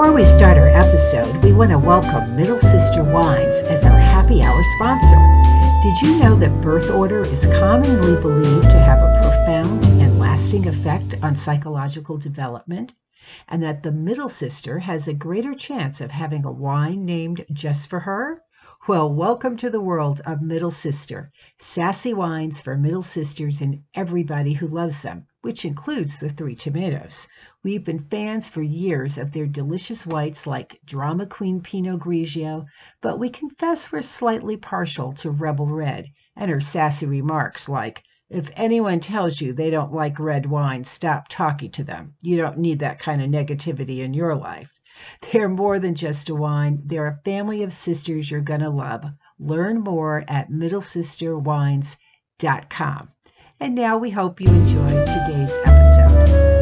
Before we start our episode, we want to welcome Middle Sister Wines as our happy hour sponsor. Did you know that birth order is commonly believed to have a profound and lasting effect on psychological development? And that the middle sister has a greater chance of having a wine named just for her? Well, welcome to the world of Middle Sister, sassy wines for middle sisters and everybody who loves them, which includes the Three Tomatoes. We've been fans for years of their delicious whites like Drama Queen Pinot Grigio, but we confess we're slightly partial to Rebel Red and her sassy remarks like, if anyone tells you they don't like red wine, stop talking to them. You don't need that kind of negativity in your life. They're more than just a wine. They're a family of sisters you're going to love. Learn more at middlesisterwines.com. And now we hope you enjoyed today's episode.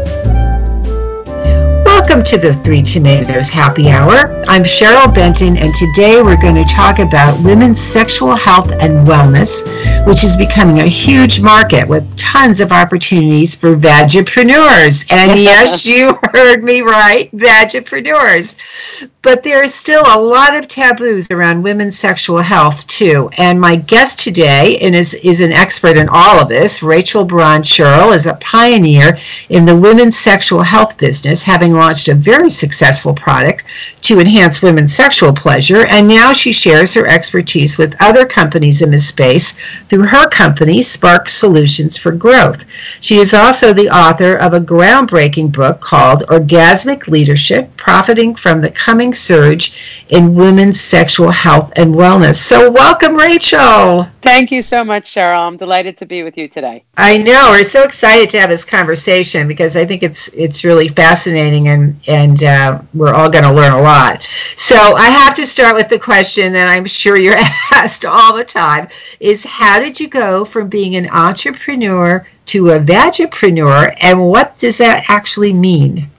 Welcome to the Three Tomatoes Happy Hour. I'm Cheryl Benton, and today we're going to talk about women's sexual health and wellness, which is becoming a huge market with tons of opportunities for vagipreneurs. And yes, you heard me right, vagipreneurs. But there is still a lot of taboos around women's sexual health, too. And my guest today and is, is an expert in all of this. Rachel Braun Scherl is a pioneer in the women's sexual health business, having launched a very successful product to enhance women's sexual pleasure. And now she shares her expertise with other companies in this space through her company, Spark Solutions for Growth. She is also the author of a groundbreaking book called Orgasmic Leadership Profiting from the Coming surge in women's sexual health and wellness. So, welcome, Rachel. Thank you so much, Cheryl. I'm delighted to be with you today. I know we're so excited to have this conversation because I think it's it's really fascinating and and uh, we're all going to learn a lot. So I have to start with the question that I'm sure you're asked all the time: is how did you go from being an entrepreneur to a vagipreneur, and what does that actually mean?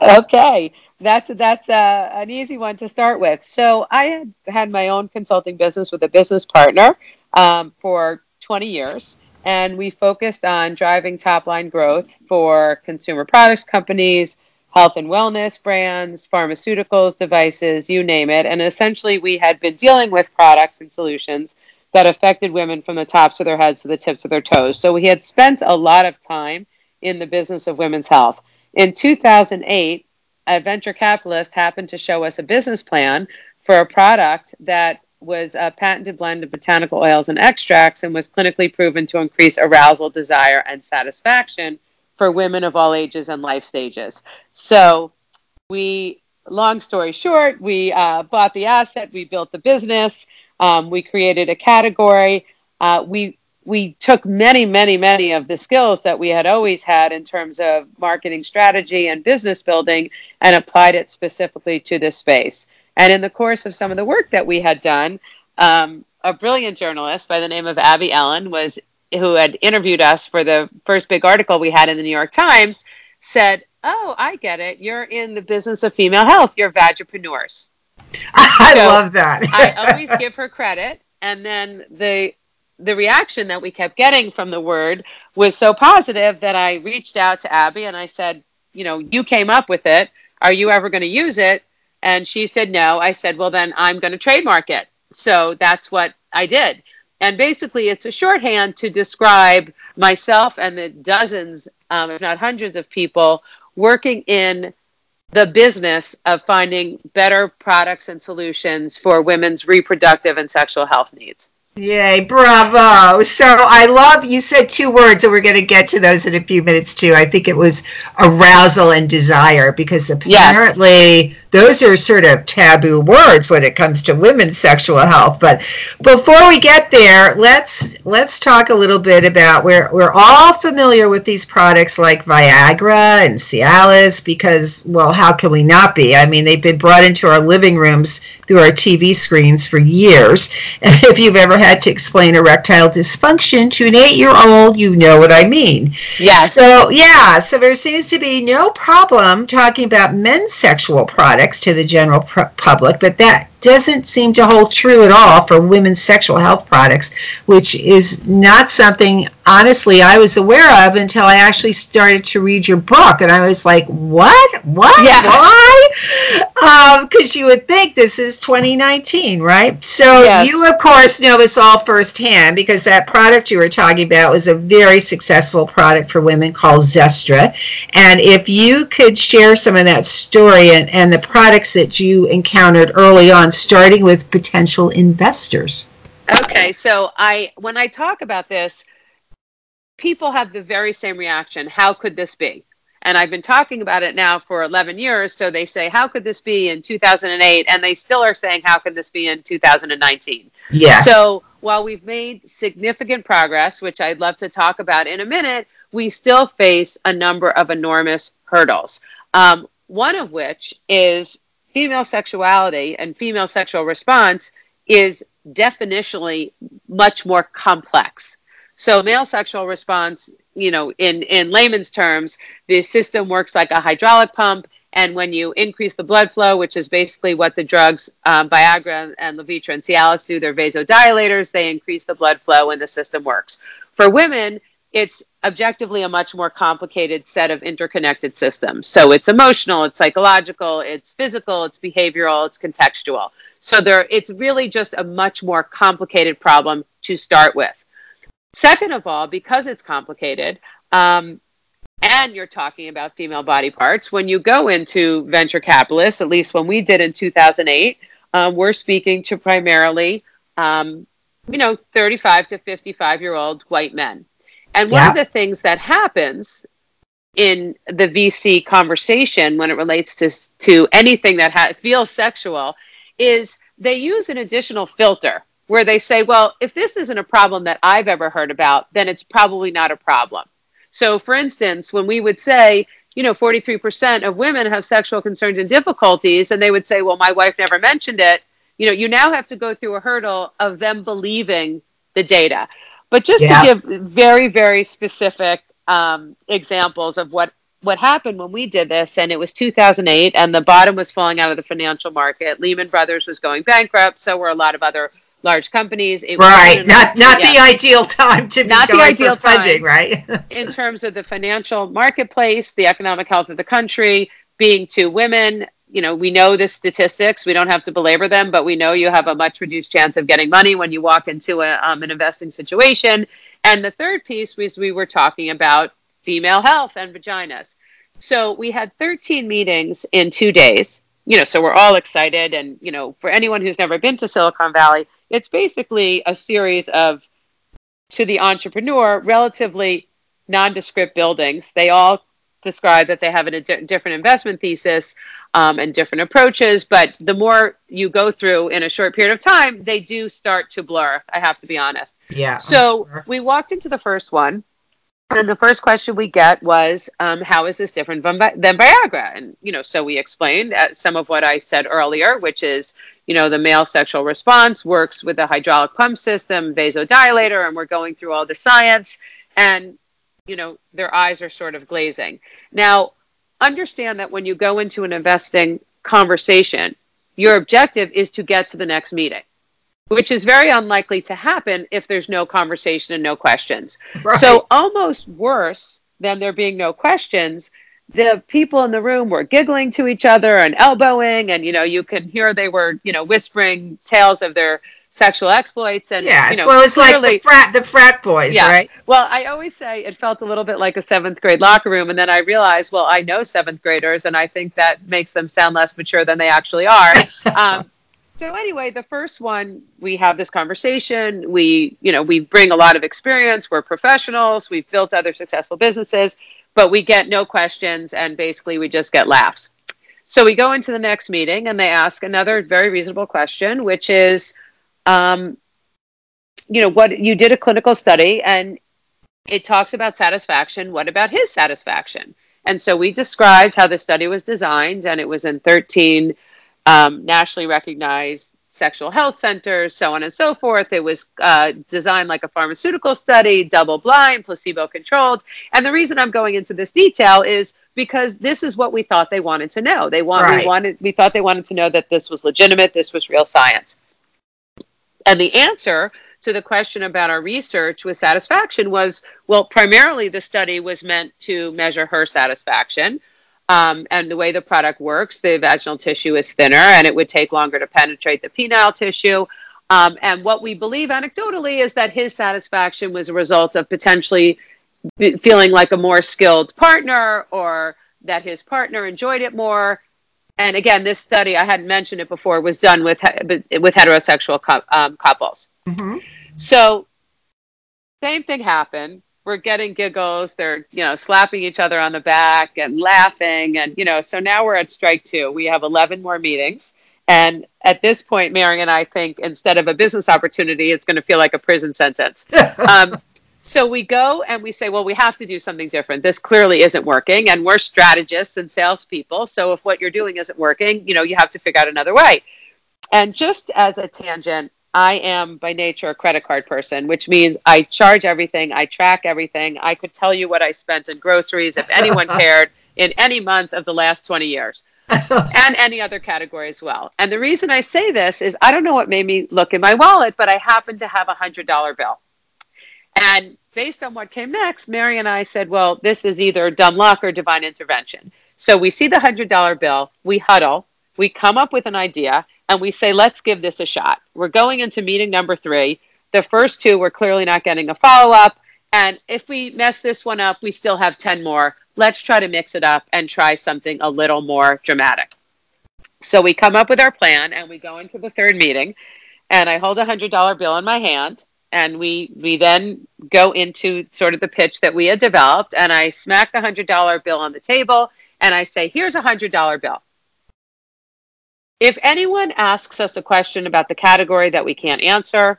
Okay that's that's uh, an easy one to start with. So I had had my own consulting business with a business partner um, for 20 years, and we focused on driving top line growth for consumer products companies, health and wellness brands, pharmaceuticals, devices, you name it. And essentially, we had been dealing with products and solutions that affected women from the tops of their heads to the tips of their toes. So we had spent a lot of time in the business of women's health. In 2008, a venture capitalist happened to show us a business plan for a product that was a patented blend of botanical oils and extracts and was clinically proven to increase arousal, desire, and satisfaction for women of all ages and life stages. So, we, long story short, we uh, bought the asset, we built the business, um, we created a category. Uh, we we took many, many, many of the skills that we had always had in terms of marketing strategy and business building and applied it specifically to this space. And in the course of some of the work that we had done, um, a brilliant journalist by the name of Abby Ellin was who had interviewed us for the first big article we had in the New York Times said, "Oh, I get it. You're in the business of female health. You're vagipreneurs." I so love that. I always give her credit, and then the the reaction that we kept getting from the word was so positive that I reached out to Abby and I said, you know, you came up with it. Are you ever going to use it? And she said no. I said, well, then I'm going to trademark it. So that's what I did. And basically, it's a shorthand to describe myself and the dozens, um, if not hundreds, of people working in the business of finding better products and solutions for women's reproductive and sexual health needs. Yay, bravo. So I love you said two words, and we're going to get to those in a few minutes too. I think it was arousal and desire because apparently yes. Those are sort of taboo words when it comes to women's sexual health. But before we get there, let's let's talk a little bit about where we're all familiar with these products like Viagra and Cialis because well, how can we not be? I mean, they've been brought into our living rooms through our TV screens for years. And if you've ever had to explain erectile dysfunction to an eight year old, you know what I mean. Yeah. So, yeah, so there seems to be no problem talking about men's sexual products to the general public, but that doesn't seem to hold true at all for women's sexual health products, which is not something, honestly, I was aware of until I actually started to read your book. And I was like, what? What? Yeah. Why? Because um, you would think this is 2019, right? So yes. you, of course, know this all firsthand because that product you were talking about was a very successful product for women called Zestra. And if you could share some of that story and, and the products that you encountered early on, starting with potential investors. Okay, so I when I talk about this, people have the very same reaction. How could this be? And I've been talking about it now for 11 years. So they say, How could this be in 2008? And they still are saying, How could this be in 2019? Yes. So while we've made significant progress, which I'd love to talk about in a minute, we still face a number of enormous hurdles. Um, one of which is female sexuality and female sexual response is definitionally much more complex. So male sexual response, you know, in in layman's terms, the system works like a hydraulic pump, and when you increase the blood flow, which is basically what the drugs um, Viagra and Levitra and Cialis do, they're vasodilators. They increase the blood flow, and the system works. For women, it's objectively a much more complicated set of interconnected systems. So it's emotional, it's psychological, it's physical, it's behavioral, it's contextual. So there it's really just a much more complicated problem to start with. Second of all, because it's complicated, um, and you're talking about female body parts, when you go into venture capitalists, at least when we did in 2008, um, we're speaking to primarily, um, you know, 35 to 55 year old white men and one yeah. of the things that happens in the VC conversation when it relates to to anything that ha- feels sexual is they use an additional filter where they say, well, if this isn't a problem that I've ever heard about, then it's probably not a problem. So, for instance, when we would say, you know, 43% of women have sexual concerns and difficulties, and they would say, well, my wife never mentioned it, you know, you now have to go through a hurdle of them believing the data. But just yeah. to give very, very specific um, examples of what what happened when we did this, and it was 2008, and the bottom was falling out of the financial market. Lehman Brothers was going bankrupt, so were a lot of other large companies. It right, not not yeah. the ideal time to be not the ideal funding, time right? in terms of the financial marketplace, the economic health of the country, being two women, you know, we know the statistics. We don't have to belabor them, but we know you have a much reduced chance of getting money when you walk into a, um, an investing situation. And the third piece was we were talking about female health and vaginas. So we had 13 meetings in two days. You know, so we're all excited. And, you know, for anyone who's never been to Silicon Valley, it's basically a series of, to the entrepreneur, relatively nondescript buildings. They all describe that they have a di- different investment thesis um, and different approaches. But the more you go through in a short period of time, they do start to blur. I have to be honest. Yeah. So sure. we walked into the first one. And the first question we get was, um, "How is this different than, than Viagra?" And you know, so we explained uh, some of what I said earlier, which is, you know, the male sexual response works with a hydraulic pump system, vasodilator, and we're going through all the science. And you know, their eyes are sort of glazing. Now, understand that when you go into an investing conversation, your objective is to get to the next meeting, which is very unlikely to happen if there's no conversation and no questions. Right. So, almost worse than there being no questions, the people in the room were giggling to each other and elbowing, and you know, you could hear they were, you know, whispering tales of their sexual exploits and yeah, you know, well, it's like the frat the frat boys, yeah. right? Well, I always say it felt a little bit like a seventh grade locker room, and then I realized, well, I know seventh graders, and I think that makes them sound less mature than they actually are. um, so anyway, the first one, we have this conversation. We, you know, we bring a lot of experience. We're professionals. We've built other successful businesses, but we get no questions, and basically we just get laughs. So we go into the next meeting, and they ask another very reasonable question, which is um, you know what you did a clinical study and it talks about satisfaction what about his satisfaction and so we described how the study was designed and it was in 13 um, nationally recognized sexual health centers, so on and so forth. It was uh, designed like a pharmaceutical study, double blind, placebo controlled. And the reason I'm going into this detail is because this is what we thought they wanted to know. They want, right. we wanted, we thought they wanted to know that this was legitimate, this was real science. And the answer to the question about our research with satisfaction was well, primarily the study was meant to measure her satisfaction. Um, and the way the product works, the vaginal tissue is thinner and it would take longer to penetrate the penile tissue. Um, and what we believe anecdotally is that his satisfaction was a result of potentially feeling like a more skilled partner or that his partner enjoyed it more. And again, this study, I hadn't mentioned it before, was done with, with heterosexual um, couples. Mm-hmm. So, same thing happened we're getting giggles. They're, you know, slapping each other on the back and laughing. And, you know, so now we're at strike two. We have 11 more meetings. And at this point, Mary and I think instead of a business opportunity, it's going to feel like a prison sentence. um, so we go and we say, well, we have to do something different. This clearly isn't working. And we're strategists and salespeople. So if what you're doing isn't working, you know, you have to figure out another way. And just as a tangent, I am by nature a credit card person, which means I charge everything, I track everything. I could tell you what I spent in groceries if anyone cared in any month of the last 20 years. and any other category as well. And the reason I say this is I don't know what made me look in my wallet, but I happened to have a hundred dollar bill. And based on what came next, Mary and I said, well, this is either dumb luck or divine intervention. So we see the hundred dollar bill, we huddle, we come up with an idea, and we say, let's give this a shot. We're going into meeting number three. The first two, we're clearly not getting a follow up. And if we mess this one up, we still have 10 more. Let's try to mix it up and try something a little more dramatic. So we come up with our plan and we go into the third meeting. And I hold a $100 bill in my hand. And we, we then go into sort of the pitch that we had developed. And I smack the $100 bill on the table and I say, here's a $100 bill if anyone asks us a question about the category that we can't answer,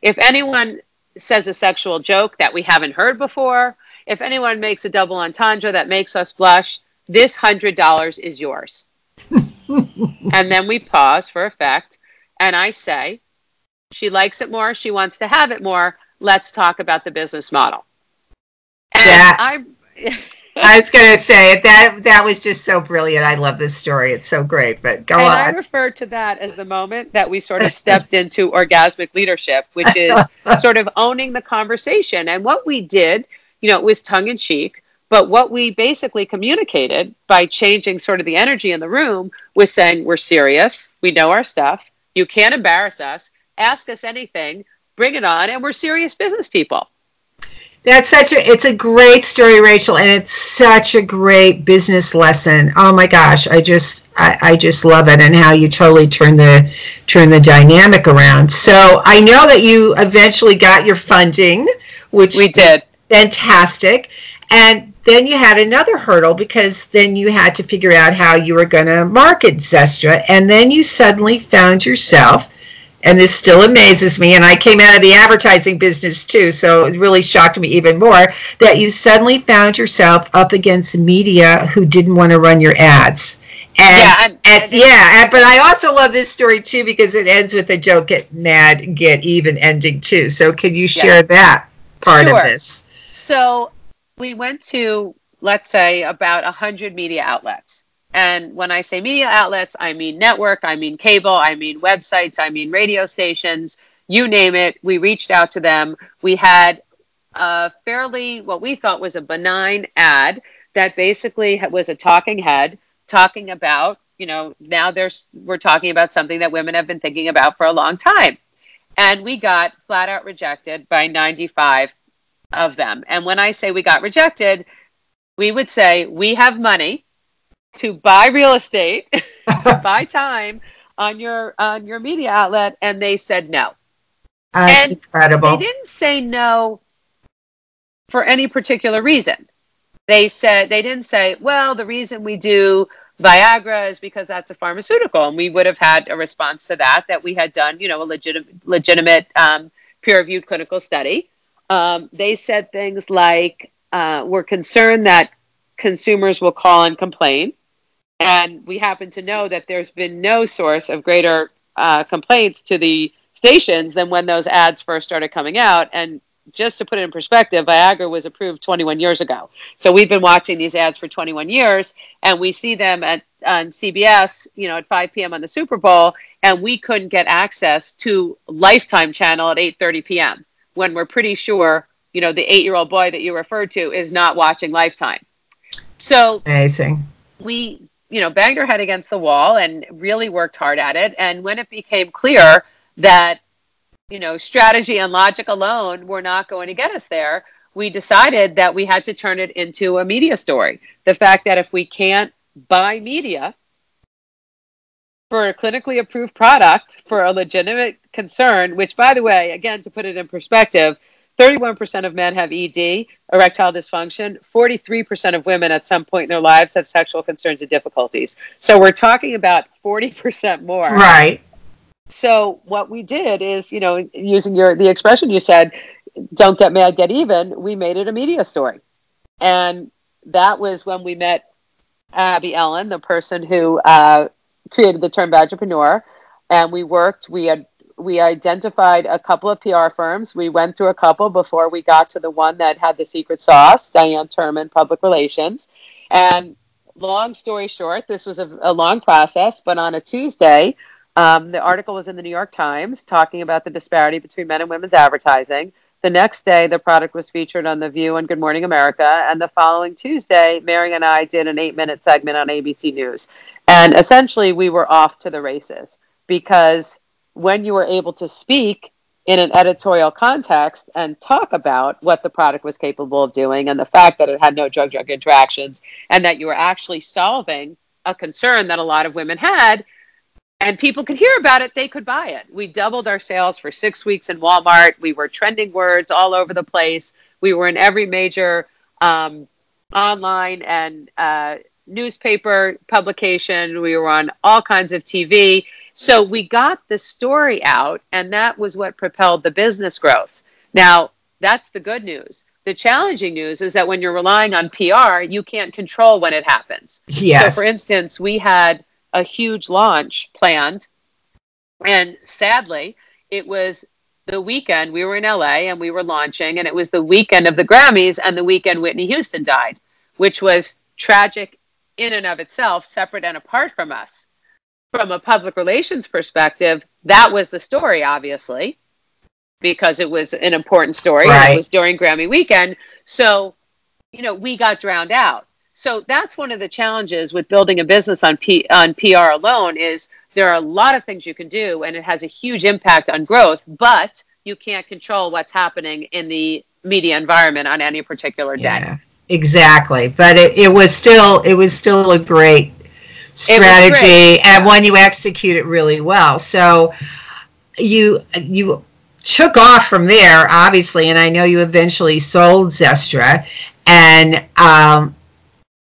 if anyone says a sexual joke that we haven't heard before, if anyone makes a double entendre that makes us blush, this $100 is yours. and then we pause for effect, and I say, she likes it more, she wants to have it more, let's talk about the business model. And yeah. I I was going to say that that was just so brilliant. I love this story. It's so great. But go and on. I refer to that as the moment that we sort of stepped into orgasmic leadership, which is sort of owning the conversation. And what we did, you know, it was tongue in cheek. But what we basically communicated by changing sort of the energy in the room was saying, we're serious. We know our stuff. You can't embarrass us. Ask us anything. Bring it on. And we're serious business people. That's such a it's a great story, Rachel, and it's such a great business lesson. Oh my gosh, I just I, I just love it and how you totally turn the turn the dynamic around. So I know that you eventually got your funding, which we did fantastic. And then you had another hurdle because then you had to figure out how you were going to market Zestra. And then you suddenly found yourself and this still amazes me and i came out of the advertising business too so it really shocked me even more that you suddenly found yourself up against media who didn't want to run your ads and, yeah, and, and, yeah, and, but I also love this story too because it ends with a joke get mad, get even ending too. So can you share that part sure. of this? So we went to let's say about a hundred media outlets and when I say media outlets, I mean network, I mean cable, I mean websites, I mean radio stations, you name it. We reached out to them. We had a fairly, what we thought was a benign ad that basically was a talking head talking about, you know, now there's, we're talking about something that women have been thinking about for a long time. And we got flat out rejected by 95 of them. And when I say we got rejected, we would say, we have money to buy real estate, to buy time on your on your media outlet, and they said no. That's and incredible. They didn't say no for any particular reason. They said they didn't say, well, the reason we do Viagra is because that's a pharmaceutical, and we would have had a response to that that we had done, you know, a legitimate legitimate um, peer-reviewed clinical study. Um, they said things like, uh, "We're concerned that consumers will call and complain." And we happen to know that there's been no source of greater uh, complaints to the stations than when those ads first started coming out. And just to put it in perspective, Viagra was approved 21 years ago. So we've been watching these ads for 21 years, and we see them at on CBS, you know, at 5 p.m. on the Super Bowl, and we couldn't get access to Lifetime channel at 8:30 p.m. when we're pretty sure, you know, the eight-year-old boy that you referred to is not watching Lifetime. So amazing. We, you know, banged our head against the wall and really worked hard at it. And when it became clear that you know, strategy and logic alone were not going to get us there. We decided that we had to turn it into a media story. The fact that if we can't buy media for a clinically approved product for a legitimate concern, which, by the way, again, to put it in perspective, 31% of men have ED, erectile dysfunction. 43% of women at some point in their lives have sexual concerns and difficulties. So we're talking about 40% more. Right so what we did is, you know, using your the expression you said, "Don't get mad, get even." We made it a media story, and that was when we met Abby Ellin, the person who uh, created the term vagipreneur, and we worked. We had we identified a couple of PR firms. We went through a couple before we got to the one that had the secret sauce, Diane Terman, Public Relations, and long story short, this was a, a long process. But on a Tuesday um, the article was in the New York Times talking about the disparity between men and women's advertising. The next day, the product was featured on The View and Good Morning America. And the following Tuesday, Mary and I did an eight minute segment on ABC News. And essentially, we were off to the races because when you were able to speak in an editorial context and talk about what the product was capable of doing and the fact that it had no drug drug interactions and that you were actually solving a concern that a lot of women had, and people could hear about it, they could buy it. We doubled our sales for six weeks in Walmart. We were trending words all over the place. We were in every major um, online and uh, newspaper publication. We were on all kinds of TV. So we got the story out, and that was what propelled the business growth. Now, that's the good news. The challenging news is that when you're relying on PR, you can't control when it happens. Yes. So, for instance, we had a huge launch planned. And sadly, it was the weekend we were in LA and we were launching, and it was the weekend of the Grammys and the weekend Whitney Houston died, which was tragic in and of itself, separate and apart from us. From a public relations perspective, that was the story, obviously, because it was an important story. Right. it was during Grammy weekend. So, you know, we got drowned out. So that's one of the challenges with building a business on P, on PR alone is there are a lot of things you can do and it has a huge impact on growth, but you can't control what's happening in the media environment on any particular day. Yeah, exactly. But it, it was still it was still a great strategy and when you execute it really well. So you you took off from there, obviously, and I know you eventually sold Zestra, and um,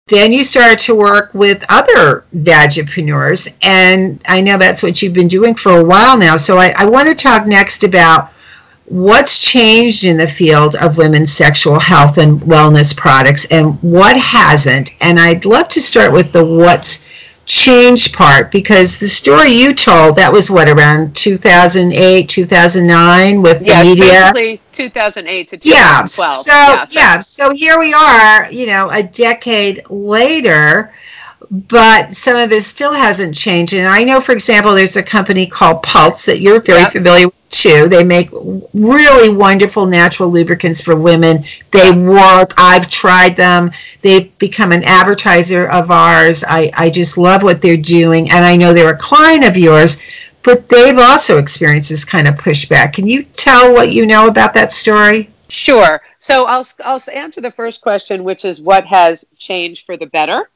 then you started to work with other vagipreneurs, and I know that's what you've been doing for a while now. So I, I want to talk next about what's changed in the field of women's sexual health and wellness products and what hasn't. And I'd love to start with the what's change part because the story you told that was what around 2008 2009 with yeah, the media? 2008 to 2012 yeah so, yeah so yeah so here we are you know a decade later but some of it still hasn't changed and i know for example there's a company called pulse that you're very yep. familiar with too. They make really wonderful natural lubricants for women. They work. I've tried them. They've become an advertiser of ours. I, I just love what they're doing. And I know they're a client of yours, but they've also experienced this kind of pushback. Can you tell what you know about that story? Sure. So I'll, I'll answer the first question, which is what has changed for the better,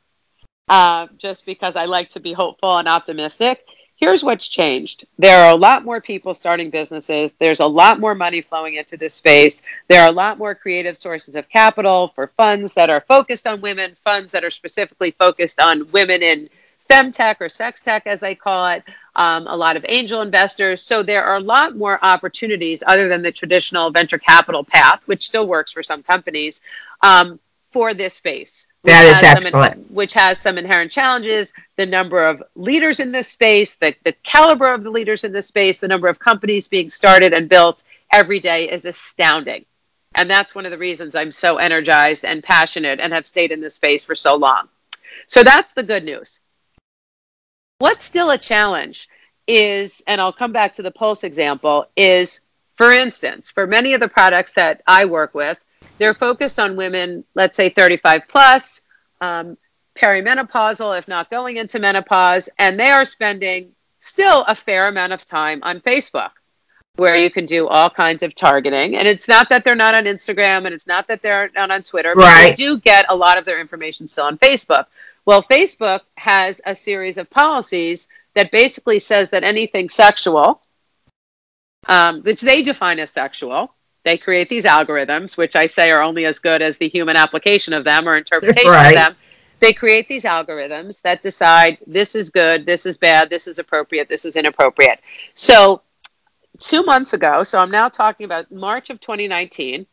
uh, just because I like to be hopeful and optimistic here's what's changed. There are a lot more people starting businesses. There's a lot more money flowing into this space. There are a lot more creative sources of capital for funds that are focused on women, funds that are specifically focused on women in femtech or sex tech, as they call it. Um, a lot of angel investors. So there are a lot more opportunities other than the traditional venture capital path, which still works for some companies, um, for this space. That is excellent. which has some inherent challenges. The number of leaders in this space, the, the caliber of the leaders in this space, the number of companies being started and built every day is astounding. And that's one of the reasons I'm so energized and passionate and have stayed in this space for so long. So that's the good news. What's still a challenge is, and I'll come back to the Pulse example, is for instance, for many of the products that I work with, they're focused on women, let's say 35 plus, um, perimenopausal, if not going into menopause, and they are spending still a fair amount of time on Facebook where you can do all kinds of targeting. And it's not that they're not on Instagram and it's not that they're not on Twitter, but right. they do get a lot of their information still on Facebook. Well, Facebook has a series of policies that basically says that anything sexual, um, which they define as sexual, they create these algorithms, which I say are only as good as the human application of them or interpretation right. of them. They create these algorithms that decide this is good, this is bad, this is appropriate, this is inappropriate. So two months ago, so I'm now talking about March of 2019,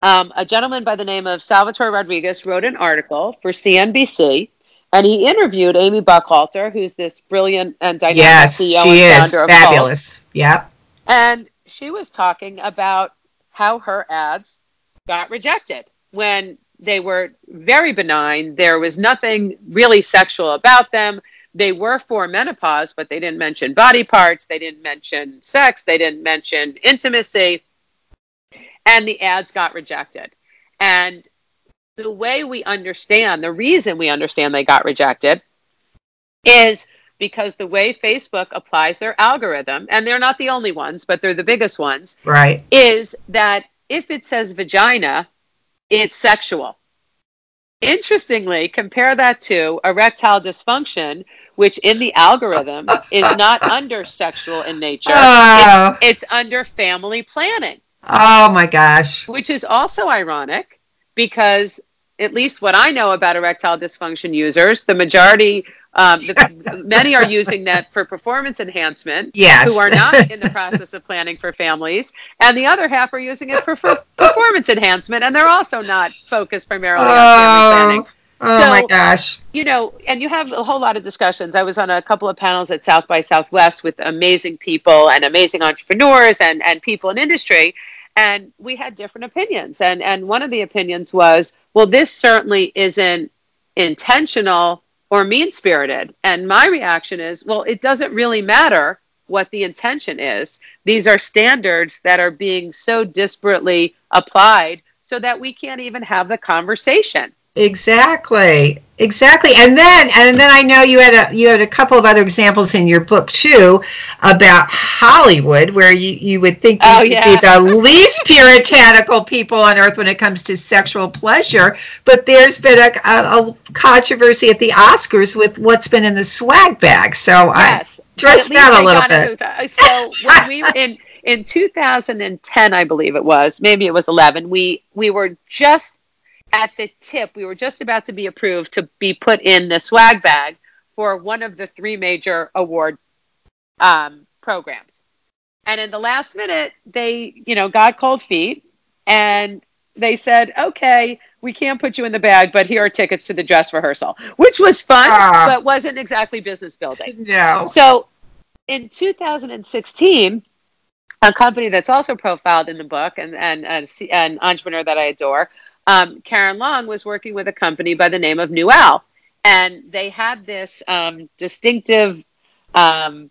um, a gentleman by the name of Salvatore Rodriguez wrote an article for CNBC, and he interviewed Amy Buckalter, who's this brilliant and dynamic yes, CEO she and is founder fabulous. of Yep. And she was talking about how her ads got rejected when they were very benign. There was nothing really sexual about them they were for menopause, but they didn't mention body parts, they didn't mention sex, they didn't mention intimacy, and the ads got rejected. And the way we understand, the reason we understand they got rejected is because the way Facebook applies their algorithm, and they're not the only ones, but they're the biggest ones, right? Is that if it says vagina, it's sexual. Interestingly, compare that to erectile dysfunction, which in the algorithm is not under sexual in nature. Oh. It's, it's under family planning. Oh my gosh. Which is also ironic because, at least what I know about erectile dysfunction users, the majority um, the, many are using that for performance enhancement. Yes. Who are not in the process of planning for families, and the other half are using it for, for performance enhancement, and they're also not focused primarily oh, on family planning. Oh so, my gosh. You know, and you have a whole lot of discussions. I was on a couple of panels at South by Southwest with amazing people and amazing entrepreneurs and, and people in industry. And we had different opinions. And and one of the opinions was, well, this certainly isn't intentional or mean spirited. And my reaction is, well, it doesn't really matter what the intention is. These are standards that are being so disparately applied so that we can't even have the conversation. Exactly. Exactly. And then and then I know you had a you had a couple of other examples in your book too about Hollywood where you, you would think these oh, yeah. would be the least puritanical people on earth when it comes to sexual pleasure. But there's been a, a, a controversy at the Oscars with what's been in the swag bag. So yes. I address that a little bit. Uh, so when we in in 2010, I believe it was, maybe it was 11, we we were just at the tip, we were just about to be approved to be put in the swag bag for one of the three major award um, programs. And in the last minute, they, you know, got cold feet and they said, okay, we can't put you in the bag, but here are tickets to the dress rehearsal, which was fun, uh, but wasn't exactly business building. No. So in 2016, a company that's also profiled in the book and, and, and an entrepreneur that I adore um, Karen Long was working with a company by the name of Nuelle, and they had this um, distinctive, um,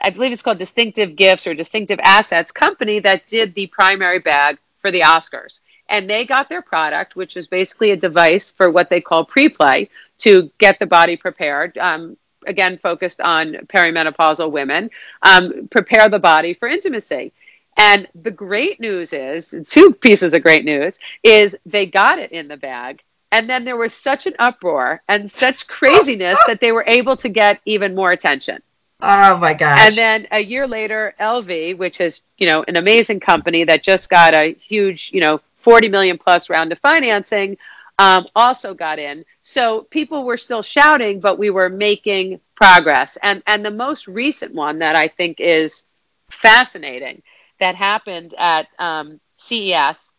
I believe it's called Distinctive Gifts or Distinctive Assets company that did the primary bag for the Oscars. And they got their product, which was basically a device for what they call pre-play to get the body prepared. Um, again, focused on perimenopausal women, um, prepare the body for intimacy. And the great news is two pieces of great news is they got it in the bag. And then there was such an uproar and such craziness that they were able to get even more attention. Oh my gosh. And then a year later, Elvie, which is, you know, an amazing company that just got a huge, you know, 40 million plus round of financing, um, also got in. So people were still shouting, but we were making progress. And and the most recent one that I think is fascinating that happened at um, CES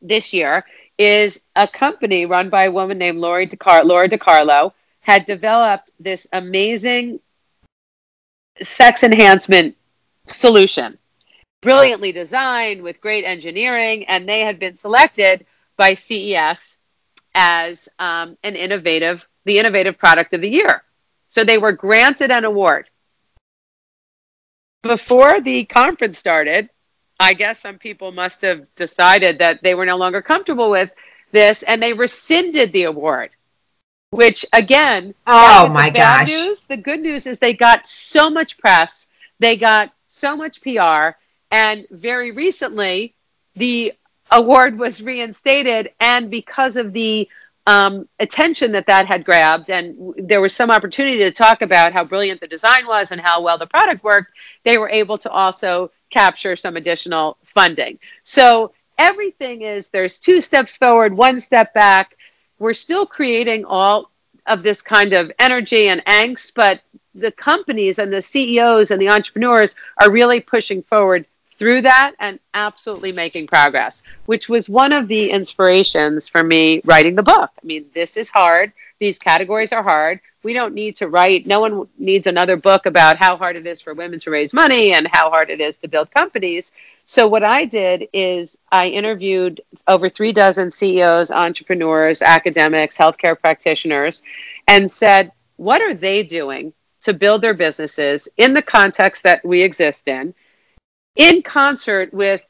this year is a company run by a woman named Lori DeCar- Lora DiCarlo had developed this amazing sex enhancement solution, brilliantly designed with great engineering, and they had been selected by CES as um, an innovative, the innovative product of the year. So they were granted an award. Before the conference started, I guess some people must have decided that they were no longer comfortable with this and they rescinded the award. Which again, oh my gosh. News. The good news is they got so much press, they got so much PR, and very recently the award was reinstated and because of the um, attention that that had grabbed, and there was some opportunity to talk about how brilliant the design was and how well the product worked, they were able to also capture some additional funding. So everything is there's two steps forward, one step back. We're still creating all of this kind of energy and angst, but the companies and the CEOs and the entrepreneurs are really pushing forward through that and absolutely making progress, which was one of the inspirations for me writing the book. I mean, this is hard. These categories are hard. We don't need to write, no one needs another book about how hard it is for women to raise money and how hard it is to build companies. So, what I did is I interviewed over three dozen CEOs, entrepreneurs, academics, healthcare practitioners, and said, what are they doing to build their businesses in the context that we exist in? In concert with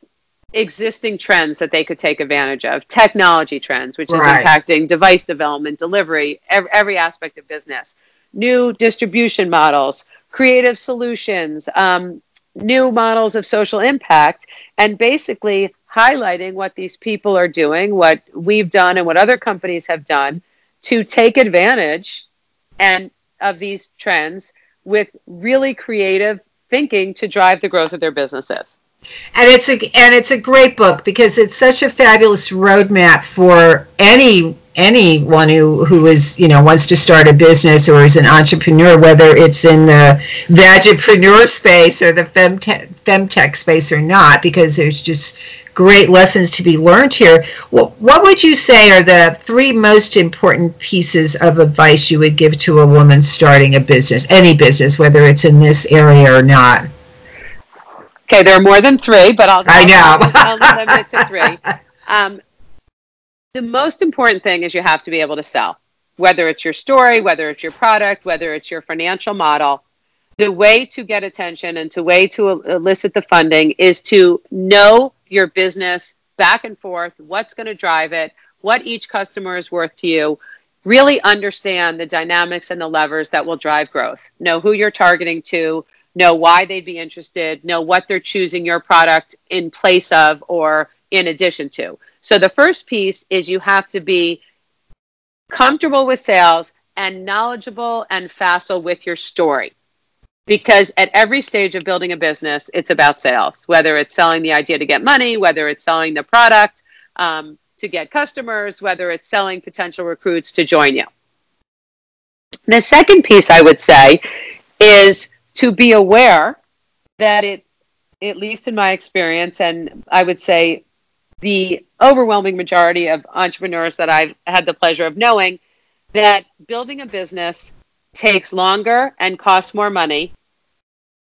existing trends that they could take advantage of technology trends which is impacting device development delivery every, every, aspect of business. New distribution models creative solutions um, new models of social impact and basically highlighting what these people are doing what we've done and what other companies have done to take advantage and of these trends with really creative thinking to drive the growth of their businesses. And it's a and it's a great book because it's such a fabulous roadmap for any anyone who who is you know wants to start a business or is an entrepreneur, whether it's in the vagipreneur space or the femtech, femtech space or not, because there's just great lessons to be learned here. What, what would you say are the three most important pieces of advice you would give to a woman starting a business, any business, whether it's in this area or not? Okay, there are more than three, but I'll, I know. I'll, I'll limit it to three. Um, the most important thing is you have to be able to sell, whether it's your story, whether it's your product, whether it's your financial model. The way to get attention and to way to elicit the funding is to know your business back and forth, what's going to drive it, what each customer is worth to you. Really understand the dynamics and the levers that will drive growth. Know who you're targeting to, know why they'd be interested, know what they're choosing your product in place of or in addition to. So the first piece is you have to be comfortable with sales and knowledgeable and facile with your story because at every stage of building a business, it's about sales, whether it's selling the idea to get money, whether it's selling the product um, to get customers, whether it's selling potential recruits to join you. The second piece I would say is to be aware that it, at least in my experience, and I would say the overwhelming majority of entrepreneurs that I've had the pleasure of knowing, that building a business takes longer and costs more money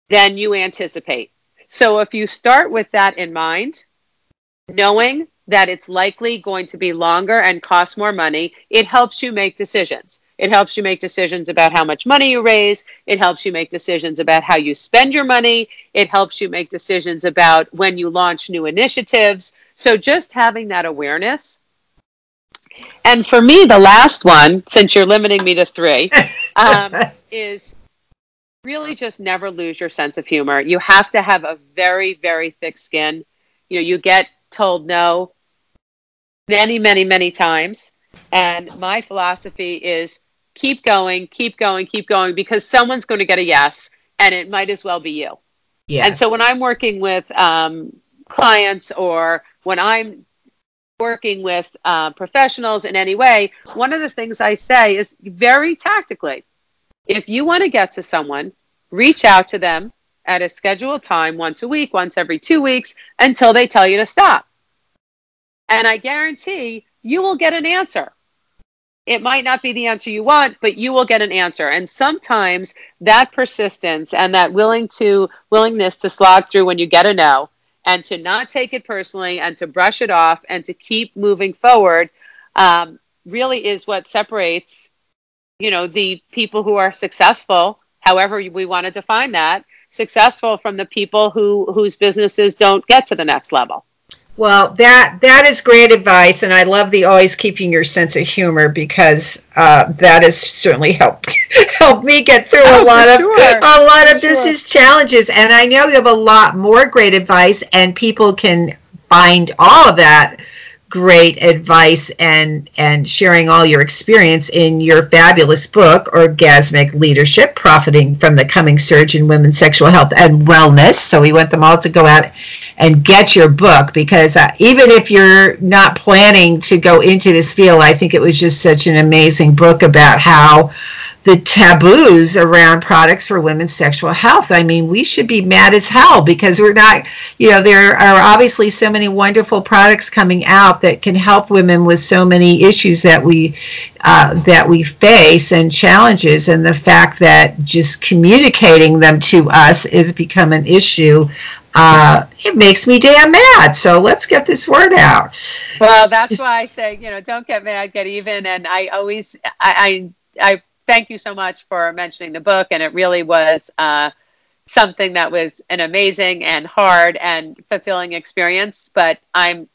than you anticipate. So if you start with that in mind, knowing that it's likely going to be longer and cost more money, it helps you make decisions. It helps you make decisions about how much money you raise. It helps you make decisions about how you spend your money. It helps you make decisions about when you launch new initiatives. So just having that awareness. And for me, the last one, since you're limiting me to three, um, is really just never lose your sense of humor. You have to have a very, very thick skin. You know, you get told no many, many, many times. And my philosophy is keep going, keep going, keep going, because someone's going to get a yes, and it might as well be you. Yes. And so when I'm working with um, clients or when I'm working with uh, professionals in any way, one of the things I say is very tactically if you want to get to someone, reach out to them at a scheduled time once a week, once every two weeks until they tell you to stop. And I guarantee you will get an answer. It might not be the answer you want, but you will get an answer. And sometimes that persistence and that willing to willingness to slog through when you get a no and to not take it personally and to brush it off and to keep moving forward um, really is what separates you know the people who are successful however we want to define that successful from the people who whose businesses don't get to the next level well, that that is great advice, and I love the always keeping your sense of humor because uh, that has certainly helped helped me get through oh, a lot of sure. a lot for of business sure. challenges. And I know you have a lot more great advice, and people can find all of that great advice and and sharing all your experience in your fabulous book orgasmic leadership profiting from the coming surge in women's sexual health and wellness. So we want them all to go out and get your book because uh, even if you're not planning to go into this field i think it was just such an amazing book about how the taboos around products for women's sexual health. I mean, we should be mad as hell because we're not, you know, there are obviously so many wonderful products coming out that can help women with so many issues that we uh, that we face and challenges, and the fact that just communicating them to us is become an issue. Uh, it makes me damn mad. So let's get this word out. Well, that's why I say, you know, don't get mad, get even. And I always, I, I, I thank you so much for mentioning the book. And it really was uh, something that was an amazing and hard and fulfilling experience. But I'm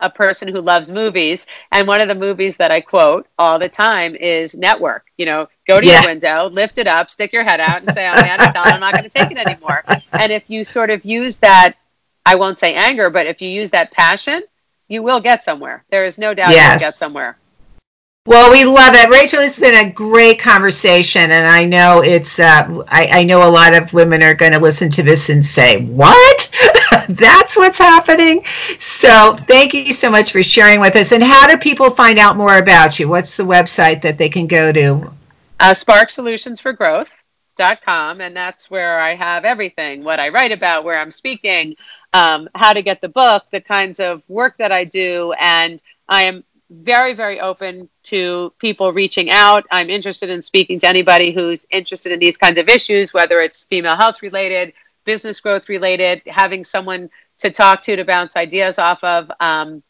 a person who loves movies. And one of the movies that I quote all the time is Network. You know, go to yeah. your window, lift it up, stick your head out, and say, I'm mad as hell, I'm not going to take it anymore. And if you sort of use that, I won't say anger, but if you use that passion, you will get somewhere. There is no doubt yes. you'll get somewhere. Well, we love it, Rachel. It's been a great conversation, and I know it's. Uh, I, I know a lot of women are going to listen to this and say, "What? That's what's happening." So, thank you so much for sharing with us. And how do people find out more about you? What's the website that they can go to? Uh, Spark Solutions for Growth dot com and that's where i have everything what i write about where i'm speaking um, how to get the book the kinds of work that i do and i am very, very open to people reaching out. I'm interested in speaking to anybody who's interested in these kinds of issues, whether it's female health related, business growth related, having someone to talk to to bounce ideas off of. Um,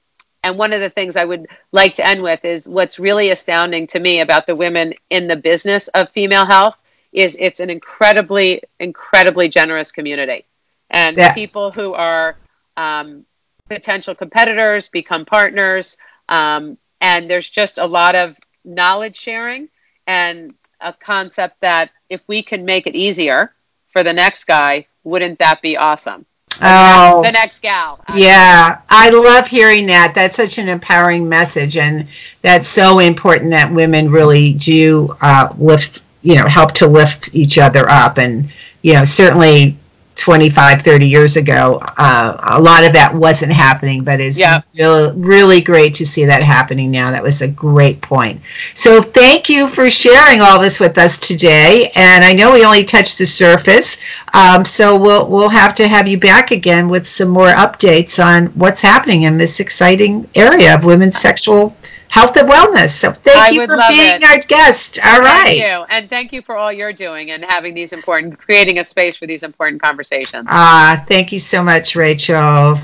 and one of the things I would like to end with is what's really astounding to me about the women in the business of female health is it's an incredibly, incredibly generous community. And yeah. people who are um, potential competitors become partners. Um, and there's just a lot of knowledge sharing and a concept that if we can make it easier for the next guy, wouldn't that be awesome? Oh, the next gal. Yeah, I love hearing that. That's such an empowering message, and that's so important that women really do uh, lift, you know, help to lift each other up. And, you know, certainly 25 30 years ago uh, a lot of that wasn't happening but it's yeah. really, really great to see that happening now that was a great point so thank you for sharing all this with us today and i know we only touched the surface um, so we'll we'll have to have you back again with some more updates on what's happening in this exciting area of women's sexual health and wellness. So thank I you for being it. our guest. All right. Thank you. And thank you for all you're doing and having these important, creating a space for these important conversations. Ah, thank you so much, Rachel.